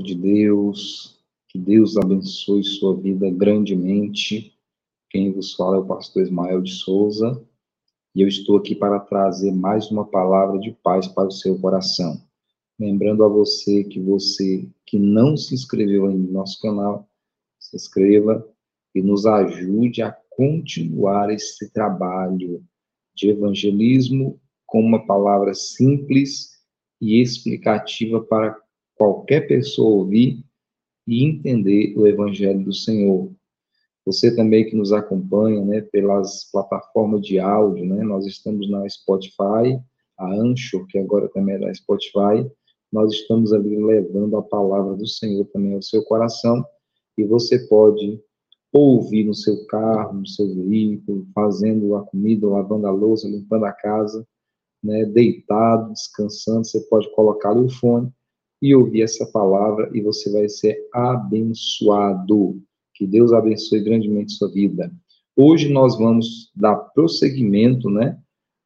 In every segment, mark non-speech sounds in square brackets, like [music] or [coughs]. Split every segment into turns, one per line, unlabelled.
Povo de Deus, que Deus abençoe sua vida grandemente. Quem vos fala é o pastor Ismael de Souza, e eu estou aqui para trazer mais uma palavra de paz para o seu coração. Lembrando a você que você que não se inscreveu ainda no nosso canal, se inscreva e nos ajude a continuar esse trabalho de evangelismo com uma palavra simples e explicativa para qualquer pessoa ouvir e entender o Evangelho do Senhor. Você também que nos acompanha, né, pelas plataformas de áudio, né, nós estamos na Spotify, a Anchor, que agora também é da Spotify, nós estamos ali levando a palavra do Senhor também ao seu coração, e você pode ouvir no seu carro, no seu veículo, fazendo a comida, lavando a louça, limpando a casa, né, deitado, descansando, você pode colocar o fone e ouvir essa palavra e você vai ser abençoado. Que Deus abençoe grandemente sua vida. Hoje nós vamos dar prosseguimento, né,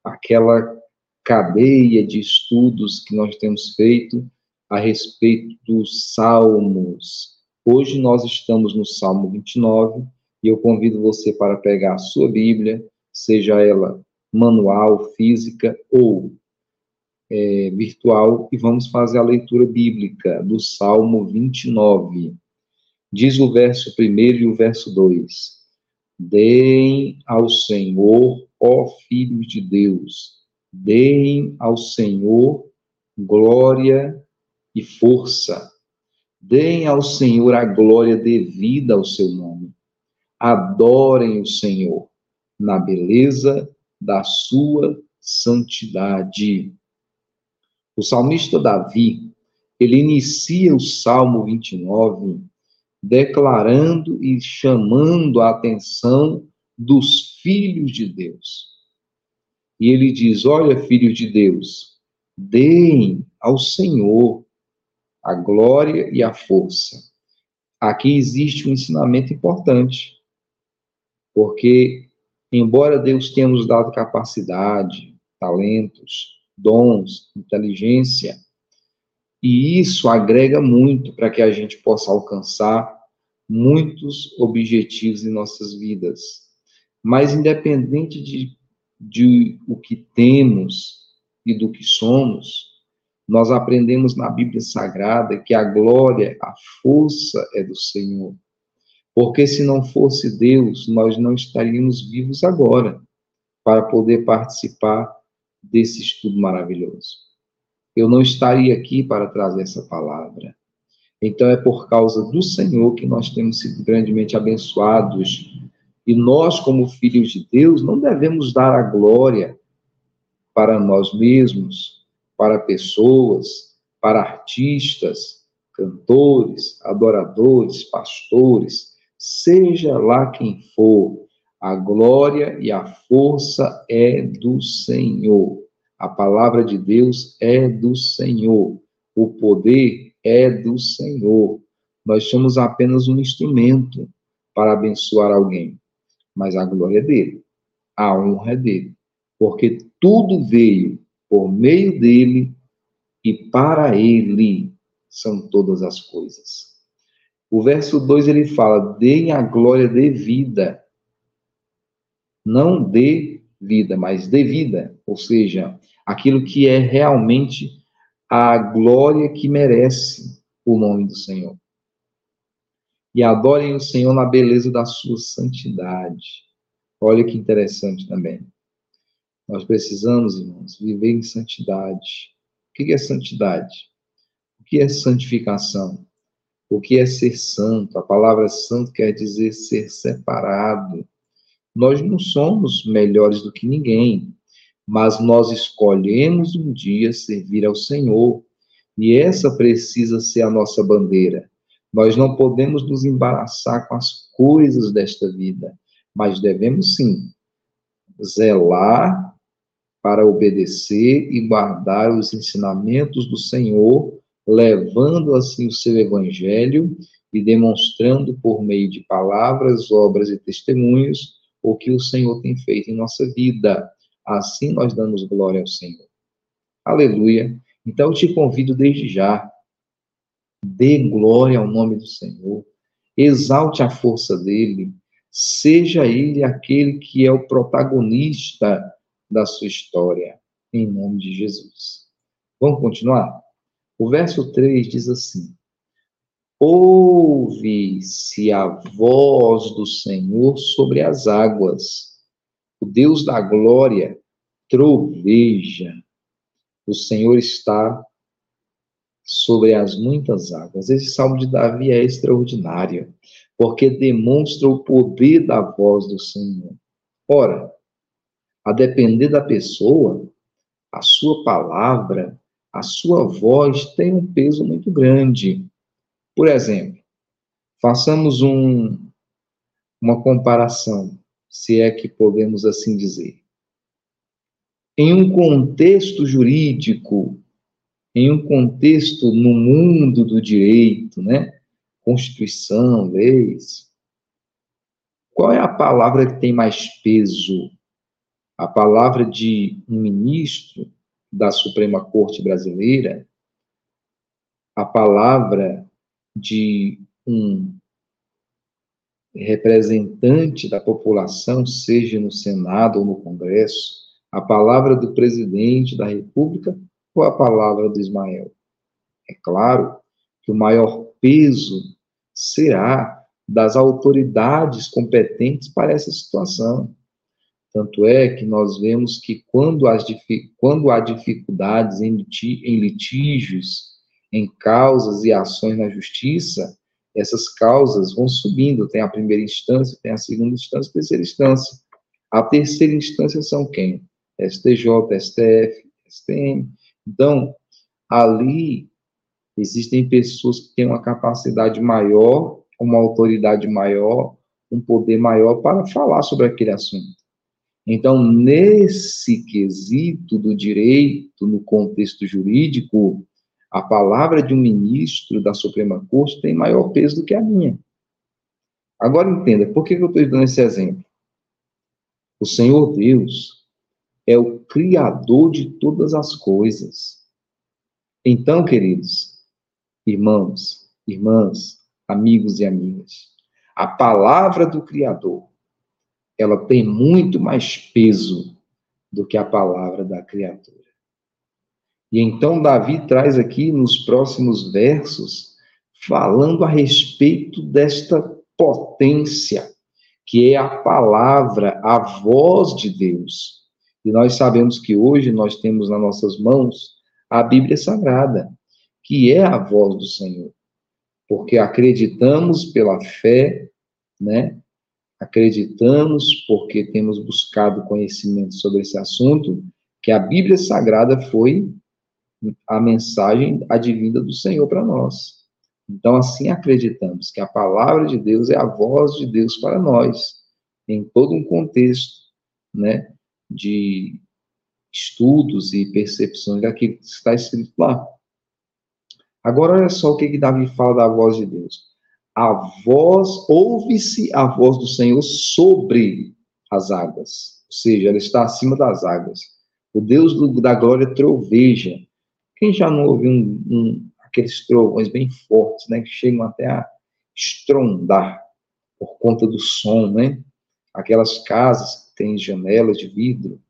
àquela cadeia de estudos que nós temos feito a respeito dos salmos. Hoje nós estamos no Salmo 29 e eu convido você para pegar a sua Bíblia, seja ela manual, física ou é, virtual e vamos fazer a leitura bíblica do Salmo 29. Diz o verso 1 e o verso 2: Deem ao Senhor, ó filhos de Deus, deem ao Senhor glória e força. Deem ao Senhor a glória devida ao seu nome. Adorem o Senhor na beleza da sua santidade. O salmista Davi, ele inicia o Salmo 29 declarando e chamando a atenção dos filhos de Deus. E ele diz: Olha, filhos de Deus, deem ao Senhor a glória e a força. Aqui existe um ensinamento importante, porque, embora Deus tenha nos dado capacidade, talentos, dons, inteligência, e isso agrega muito para que a gente possa alcançar muitos objetivos em nossas vidas. Mas, independente de, de o que temos e do que somos, nós aprendemos na Bíblia Sagrada que a glória, a força é do Senhor. Porque se não fosse Deus, nós não estaríamos vivos agora para poder participar desse estudo maravilhoso. Eu não estaria aqui para trazer essa palavra. Então é por causa do Senhor que nós temos sido grandemente abençoados. E nós, como filhos de Deus, não devemos dar a glória para nós mesmos, para pessoas, para artistas, cantores, adoradores, pastores, seja lá quem for, a glória e a força é do Senhor. A palavra de Deus é do Senhor. O poder é do Senhor. Nós somos apenas um instrumento para abençoar alguém. Mas a glória é dele. A honra é dele. Porque tudo veio por meio dele e para ele são todas as coisas. O verso 2 ele fala: deem a glória devida não de vida, mas de vida, ou seja, aquilo que é realmente a glória que merece o nome do Senhor. E adorem o Senhor na beleza da sua santidade. Olha que interessante também. Nós precisamos, irmãos, viver em santidade. O que é santidade? O que é santificação? O que é ser santo? A palavra santo quer dizer ser separado, nós não somos melhores do que ninguém, mas nós escolhemos um dia servir ao Senhor, e essa precisa ser a nossa bandeira. Nós não podemos nos embaraçar com as coisas desta vida, mas devemos sim zelar para obedecer e guardar os ensinamentos do Senhor, levando assim o seu evangelho e demonstrando por meio de palavras, obras e testemunhos o que o Senhor tem feito em nossa vida. Assim nós damos glória ao Senhor. Aleluia. Então eu te convido desde já dê glória ao nome do Senhor, exalte a força dele, seja ele aquele que é o protagonista da sua história, em nome de Jesus. Vamos continuar? O verso 3 diz assim: Ouve-se a voz do Senhor sobre as águas, o Deus da glória troveja, o Senhor está sobre as muitas águas. Esse salmo de Davi é extraordinário, porque demonstra o poder da voz do Senhor. Ora, a depender da pessoa, a sua palavra, a sua voz tem um peso muito grande. Por exemplo, façamos um, uma comparação, se é que podemos assim dizer. Em um contexto jurídico, em um contexto no mundo do direito, né? Constituição, leis. Qual é a palavra que tem mais peso? A palavra de um ministro da Suprema Corte Brasileira? A palavra de um representante da população, seja no Senado ou no Congresso, a palavra do presidente da República ou a palavra do Ismael? É claro que o maior peso será das autoridades competentes para essa situação. Tanto é que nós vemos que quando, as, quando há dificuldades em, em litígios, em causas e ações na justiça, essas causas vão subindo. Tem a primeira instância, tem a segunda instância, terceira instância. A terceira instância são quem? STJ, STF, STM. Então, ali existem pessoas que têm uma capacidade maior, uma autoridade maior, um poder maior para falar sobre aquele assunto. Então, nesse quesito do direito, no contexto jurídico, a palavra de um ministro da Suprema Corte tem maior peso do que a minha. Agora entenda, por que eu estou dando esse exemplo? O Senhor Deus é o Criador de todas as coisas. Então, queridos, irmãos, irmãs, amigos e amigas, a palavra do Criador, ela tem muito mais peso do que a palavra da criatura. E então Davi traz aqui nos próximos versos, falando a respeito desta potência, que é a palavra, a voz de Deus. E nós sabemos que hoje nós temos nas nossas mãos a Bíblia Sagrada, que é a voz do Senhor. Porque acreditamos pela fé, né? Acreditamos porque temos buscado conhecimento sobre esse assunto, que a Bíblia Sagrada foi a mensagem advinda do Senhor para nós. Então, assim acreditamos que a palavra de Deus é a voz de Deus para nós, em todo um contexto, né, de estudos e percepções daquilo que está escrito lá. Agora, olha só o que, que Davi fala da voz de Deus. A voz, ouve-se a voz do Senhor sobre as águas, ou seja, ela está acima das águas. O Deus da glória troveja. Quem já não ouviu um, um, aqueles trovões bem fortes, né, que chegam até a estrondar por conta do som, né? Aquelas casas que têm janelas de vidro,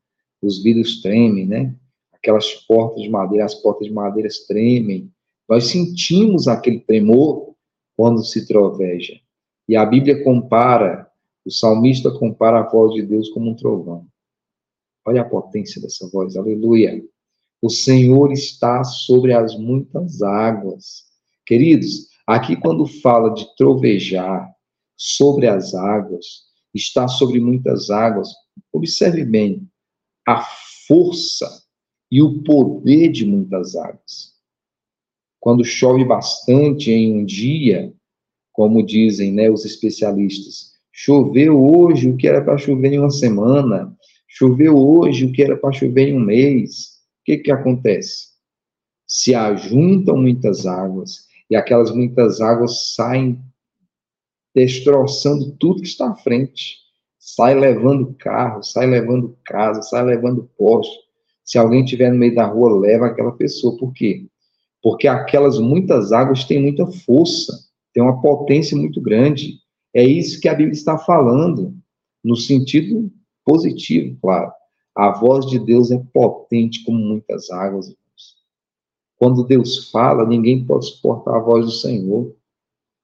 os vidros tremem, né? Aquelas portas de madeira, as portas de madeira tremem. Nós sentimos aquele tremor quando se troveja. E a Bíblia compara, o salmista compara a voz de Deus como um trovão. Olha a potência dessa voz, aleluia. O Senhor está sobre as muitas águas. Queridos, aqui quando fala de trovejar sobre as águas, está sobre muitas águas, observe bem a força e o poder de muitas águas. Quando chove bastante em um dia, como dizem né, os especialistas, choveu hoje o que era para chover em uma semana, choveu hoje o que era para chover em um mês que, que acontece? Se ajuntam muitas águas e aquelas muitas águas saem destroçando tudo que está à frente. Sai levando carro, sai levando casa, sai levando posto. Se alguém estiver no meio da rua, leva aquela pessoa. Por quê? porque aquelas muitas águas têm muita força, têm uma potência muito grande. É isso que a Bíblia está falando, no sentido positivo, claro. A voz de Deus é potente como muitas águas. Quando Deus fala, ninguém pode suportar a voz do Senhor.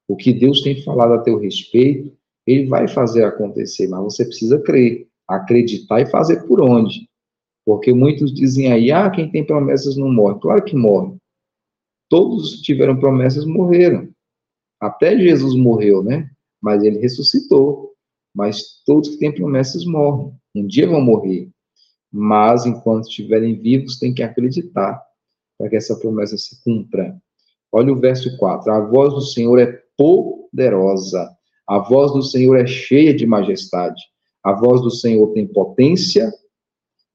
O que Deus tem falado a teu respeito, ele vai fazer acontecer, mas você precisa crer, acreditar e fazer por onde. Porque muitos dizem aí, ah, quem tem promessas não morre. Claro que morre. Todos que tiveram promessas morreram. Até Jesus morreu, né? Mas ele ressuscitou. Mas todos que têm promessas morrem. Um dia vão morrer mas enquanto estiverem vivos, tem que acreditar para que essa promessa se cumpra. Olha o verso 4: A voz do Senhor é poderosa, a voz do Senhor é cheia de majestade, a voz do Senhor tem potência,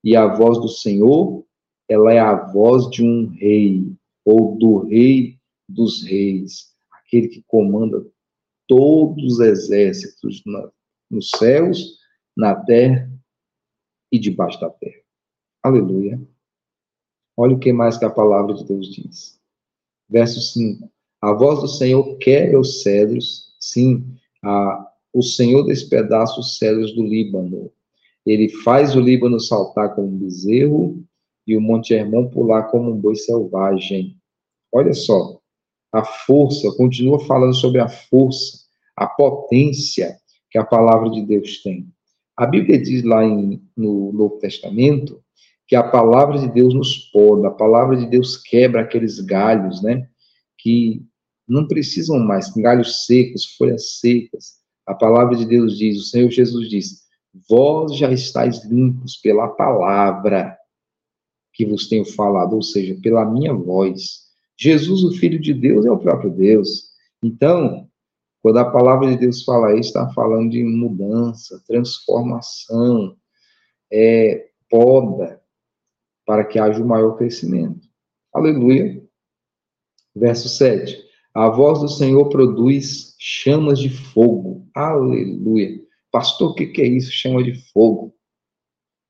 e a voz do Senhor, ela é a voz de um rei, ou do rei dos reis, aquele que comanda todos os exércitos nos céus, na terra e debaixo da terra. Aleluia. Olha o que mais que a palavra de Deus diz. Verso 5. A voz do Senhor quebra os cedros, sim, a, o Senhor despedaça os cedros do Líbano. Ele faz o Líbano saltar como um bezerro e o Monte Hermon pular como um boi selvagem. Olha só, a força, continua falando sobre a força, a potência que a palavra de Deus tem. A Bíblia diz lá em, no Novo Testamento que a palavra de Deus nos poda, a palavra de Deus quebra aqueles galhos, né? Que não precisam mais, galhos secos, folhas secas. A palavra de Deus diz, o Senhor Jesus diz: Vós já estáis limpos pela palavra que vos tenho falado, ou seja, pela minha voz. Jesus, o Filho de Deus, é o próprio Deus. Então, quando a palavra de Deus fala isso, está falando de mudança, transformação, é, poda, para que haja o maior crescimento. Aleluia. Verso 7. A voz do Senhor produz chamas de fogo. Aleluia. Pastor, o que, que é isso? Chama de fogo.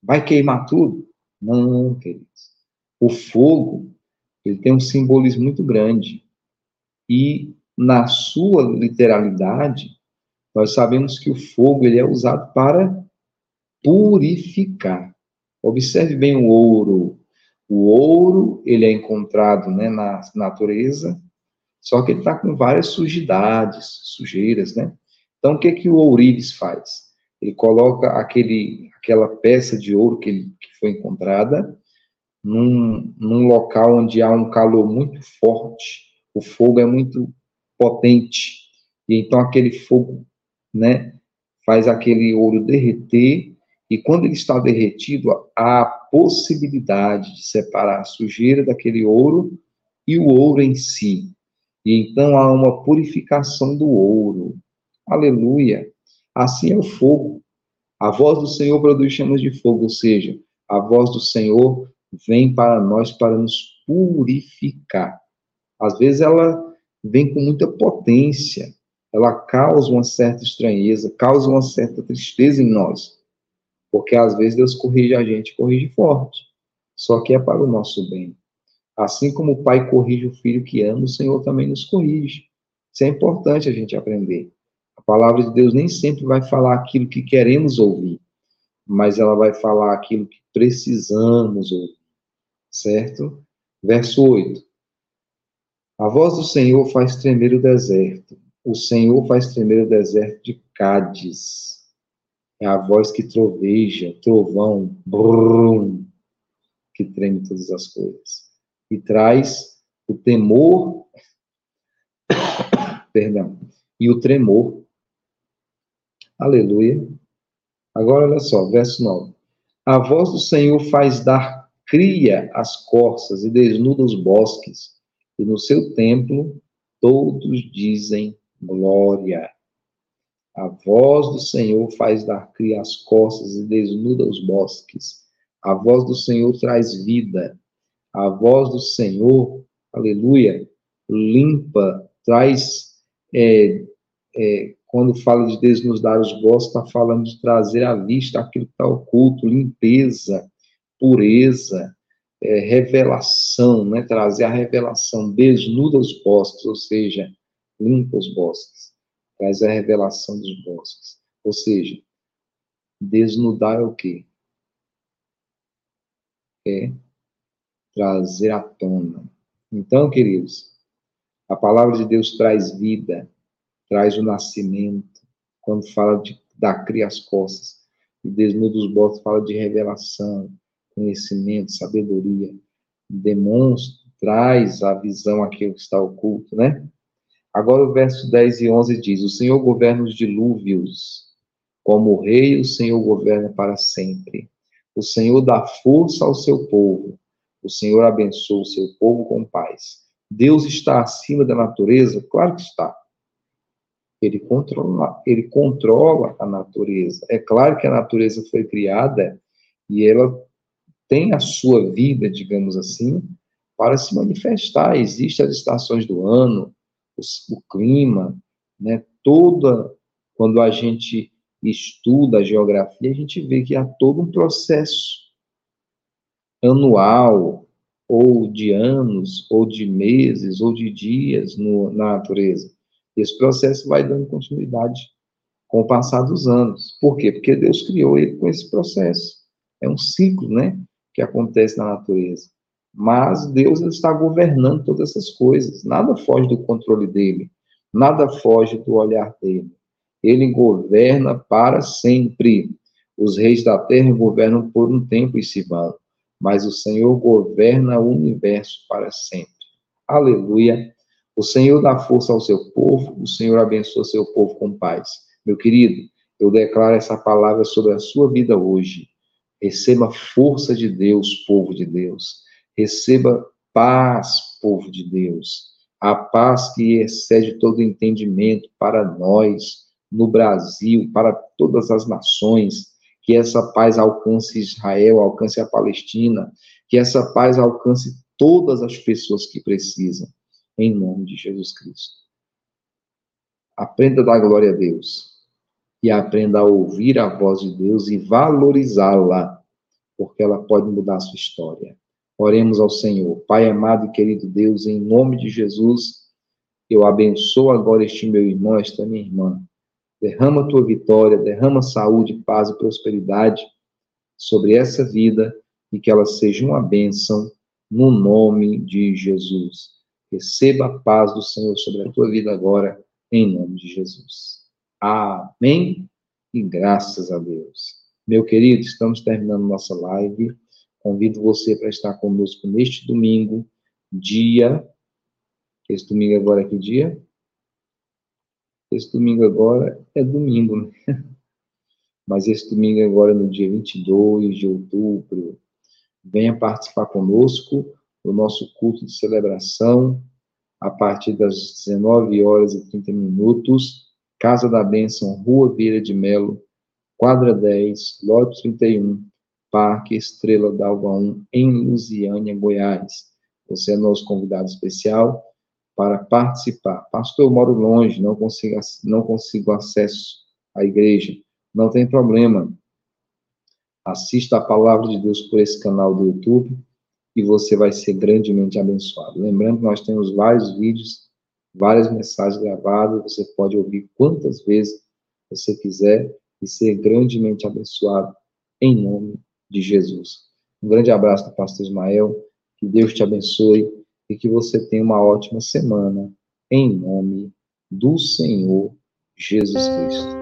Vai queimar tudo? Não, queridos. O fogo, ele tem um simbolismo muito grande. E na sua literalidade, nós sabemos que o fogo ele é usado para purificar. Observe bem o ouro. O ouro ele é encontrado né, na natureza, só que ele está com várias sujidades, sujeiras, né? Então, o que que o ourives faz? Ele coloca aquele, aquela peça de ouro que, ele, que foi encontrada num, num local onde há um calor muito forte, o fogo é muito potente. E então aquele fogo, né, faz aquele ouro derreter, e quando ele está derretido, há a possibilidade de separar a sujeira daquele ouro e o ouro em si. E então há uma purificação do ouro. Aleluia. Assim é o fogo. A voz do Senhor produz chamas de fogo, ou seja, a voz do Senhor vem para nós para nos purificar. Às vezes ela vem com muita potência, ela causa uma certa estranheza, causa uma certa tristeza em nós, porque às vezes Deus corrige a gente, corrige forte, só que é para o nosso bem. Assim como o pai corrige o filho que ama, o Senhor também nos corrige. Isso é importante a gente aprender. A palavra de Deus nem sempre vai falar aquilo que queremos ouvir, mas ela vai falar aquilo que precisamos ouvir. Certo? Verso 8. A voz do Senhor faz tremer o deserto. O Senhor faz tremer o deserto de Cádiz. É a voz que troveja, trovão, brum, que treme todas as coisas. E traz o temor, [coughs] perdão, e o tremor. Aleluia. Agora olha só, verso 9. A voz do Senhor faz dar cria às corças e desnuda os bosques e no seu templo todos dizem glória. A voz do Senhor faz dar cria as costas e desnuda os bosques. A voz do Senhor traz vida. A voz do Senhor, aleluia, limpa, traz. É, é, quando fala de desnudar os bosques, está falando de trazer à vista aquilo que está oculto, limpeza, pureza, é, revelação, né? trazer a revelação, desnuda os bosques, ou seja, limpa os bosques, trazer a revelação dos bosques. Ou seja, desnudar é o quê? É trazer à tona. Então, queridos, a palavra de Deus traz vida, traz o nascimento. Quando fala de dar cria as costas, e desnuda os bosques, fala de revelação, conhecimento, sabedoria, demonstra, traz a visão àquilo que está oculto, né? Agora o verso 10 e 11 diz: O Senhor governa os dilúvios, como rei, o Senhor governa para sempre. O Senhor dá força ao seu povo, o Senhor abençoa o seu povo com paz. Deus está acima da natureza? Claro que está. Ele controla, ele controla a natureza. É claro que a natureza foi criada e ela tem a sua vida, digamos assim, para se manifestar. Existem as estações do ano, o, clima, né? Toda quando a gente estuda a geografia, a gente vê que há todo um processo anual, ou de anos, ou de meses, ou de dias no, na natureza. Esse processo vai dando continuidade com o passar dos anos. Por quê? Porque Deus criou ele com esse processo. É um ciclo, né? Que acontece na natureza. Mas Deus está governando todas essas coisas. Nada foge do controle dele. Nada foge do olhar dele. Ele governa para sempre. Os reis da terra governam por um tempo e se vão, mas o Senhor governa o universo para sempre. Aleluia. O Senhor dá força ao seu povo, o Senhor abençoa seu povo com paz. Meu querido, eu declaro essa palavra sobre a sua vida hoje. Receba força de Deus, povo de Deus. Receba paz, povo de Deus. A paz que excede todo entendimento para nós, no Brasil, para todas as nações. Que essa paz alcance Israel, alcance a Palestina. Que essa paz alcance todas as pessoas que precisam. Em nome de Jesus Cristo. Aprenda a dar glória a Deus e aprenda a ouvir a voz de Deus e valorizá-la, porque ela pode mudar a sua história. Oremos ao Senhor. Pai amado e querido Deus, em nome de Jesus, eu abençoo agora este meu irmão, esta minha irmã. Derrama a tua vitória, derrama saúde, paz e prosperidade sobre essa vida e que ela seja uma bênção no nome de Jesus. Receba a paz do Senhor sobre a tua vida agora, em nome de Jesus. Amém e graças a Deus. Meu querido, estamos terminando nossa live. Convido você para estar conosco neste domingo, dia. Esse domingo agora é que dia? Esse domingo agora é domingo, né? [laughs] Mas esse domingo agora, no dia 22 de outubro, venha participar conosco do nosso culto de celebração, a partir das 19 horas e 30 minutos Casa da Bênção, Rua Vieira de Melo, quadra 10, lote 31, Parque Estrela d'Alva 1, em Lusiânia, Goiás. Você é nosso convidado especial para participar. Pastor, eu moro longe, não consigo, não consigo acesso à igreja. Não tem problema. Assista a palavra de Deus por esse canal do YouTube e você vai ser grandemente abençoado. Lembrando que nós temos vários vídeos várias mensagens gravadas, você pode ouvir quantas vezes você quiser e ser grandemente abençoado em nome de Jesus. Um grande abraço do pastor Ismael, que Deus te abençoe e que você tenha uma ótima semana em nome do Senhor Jesus Cristo.